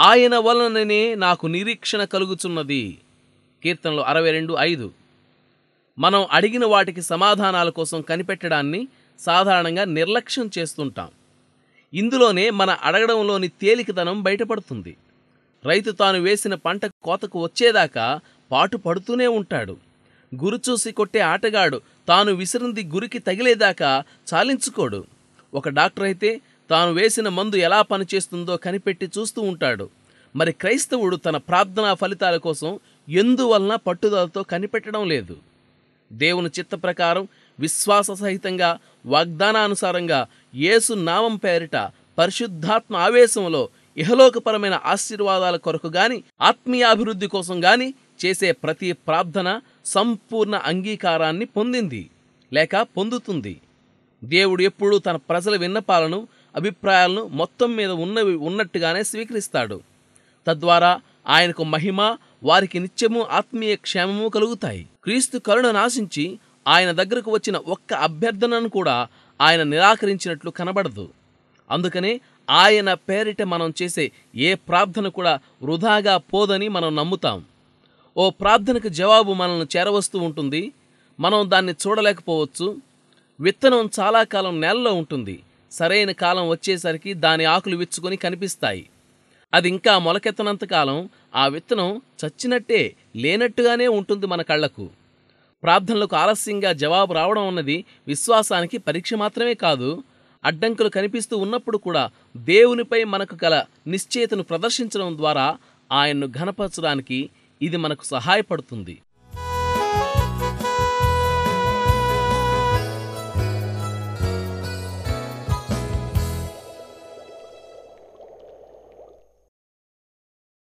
ఆయన వలననే నాకు నిరీక్షణ కలుగుచున్నది. కీర్తనలు అరవై రెండు ఐదు. మనం అడిగిన వాటికి సమాధానాల కోసం కనిపెట్టడాన్ని సాధారణంగా నిర్లక్ష్యం చేస్తుంటాం. ఇందులోనే మన అడగడంలోని తేలికతనం బయటపడుతుంది. రైతు తాను వేసిన పంట కోతకు వచ్చేదాకా పాటు పడుతూనే ఉంటాడు. గురి చూసి కొట్టే ఆటగాడు తాను విసిరింది గురికి తగిలేదాకా చాలించుకోడు. ఒక డాక్టర్ అయితే తాను వేసిన మందు ఎలా పనిచేస్తుందో కనిపెట్టి చూస్తూ ఉంటాడు. మరి క్రైస్తవుడు తన ప్రార్థనా ఫలితాల కోసం ఎందువలన పట్టుదలతో కనిపెట్టడం లేదు? దేవుని చిత్త ప్రకారం విశ్వాస సహితంగా వాగ్దానానుసారంగా యేసు నామం పేరిట పరిశుద్ధాత్మ ఆవేశంలో ఇహలోకపరమైన ఆశీర్వాదాల కొరకు గాని ఆత్మీయాభివృద్ధి కోసం గాని చేసే ప్రతి ప్రార్థన సంపూర్ణ అంగీకారాన్ని పొందింది లేక పొందుతుంది. దేవుడు ఎప్పుడూ తన ప్రజల విన్నపాలను అభిప్రాయాలను మొత్తం మీద ఉన్నవి ఉన్నట్టుగానే స్వీకరిస్తాడు. తద్వారా ఆయనకు మహిమ వారికి నిత్యము ఆత్మీయ క్షేమము కలుగుతాయి. క్రీస్తు కరుణ నాశించి ఆయన దగ్గరకు వచ్చిన ఒక్క అభ్యర్థనను కూడా ఆయన నిరాకరించినట్లు కనబడదు. అందుకనే ఆయన పేరిట మనం చేసే ఏ ప్రార్థన కూడా వృధాగా పోదని మనం నమ్ముతాం. ఓ ప్రార్థనకు జవాబు మనల్ని చేరవస్తూ ఉంటుంది. మనం దాన్ని చూడలేకపోవచ్చు. విత్తనం చాలా కాలం నేలలో ఉంటుంది. సరైన కాలం వచ్చేసరికి దాని ఆకులు విచ్చుకొని కనిపిస్తాయి. అది ఇంకా మొలకెత్తనంత కాలం ఆ విత్తనం చచ్చినట్టే లేనట్టుగానే ఉంటుంది మన కళ్ళకు. ప్రార్థనలకు ఆలస్యంగా జవాబు రావడం అన్నది విశ్వాసానికి పరీక్ష మాత్రమే కాదు అడ్డంకులు కనిపిస్తూ ఉన్నప్పుడు కూడా దేవునిపై మనకు గల నిశ్చేతను ప్రదర్శించడం ద్వారా ఆయన్ను ఘనపరచడానికి ఇది మనకు సహాయపడుతుంది.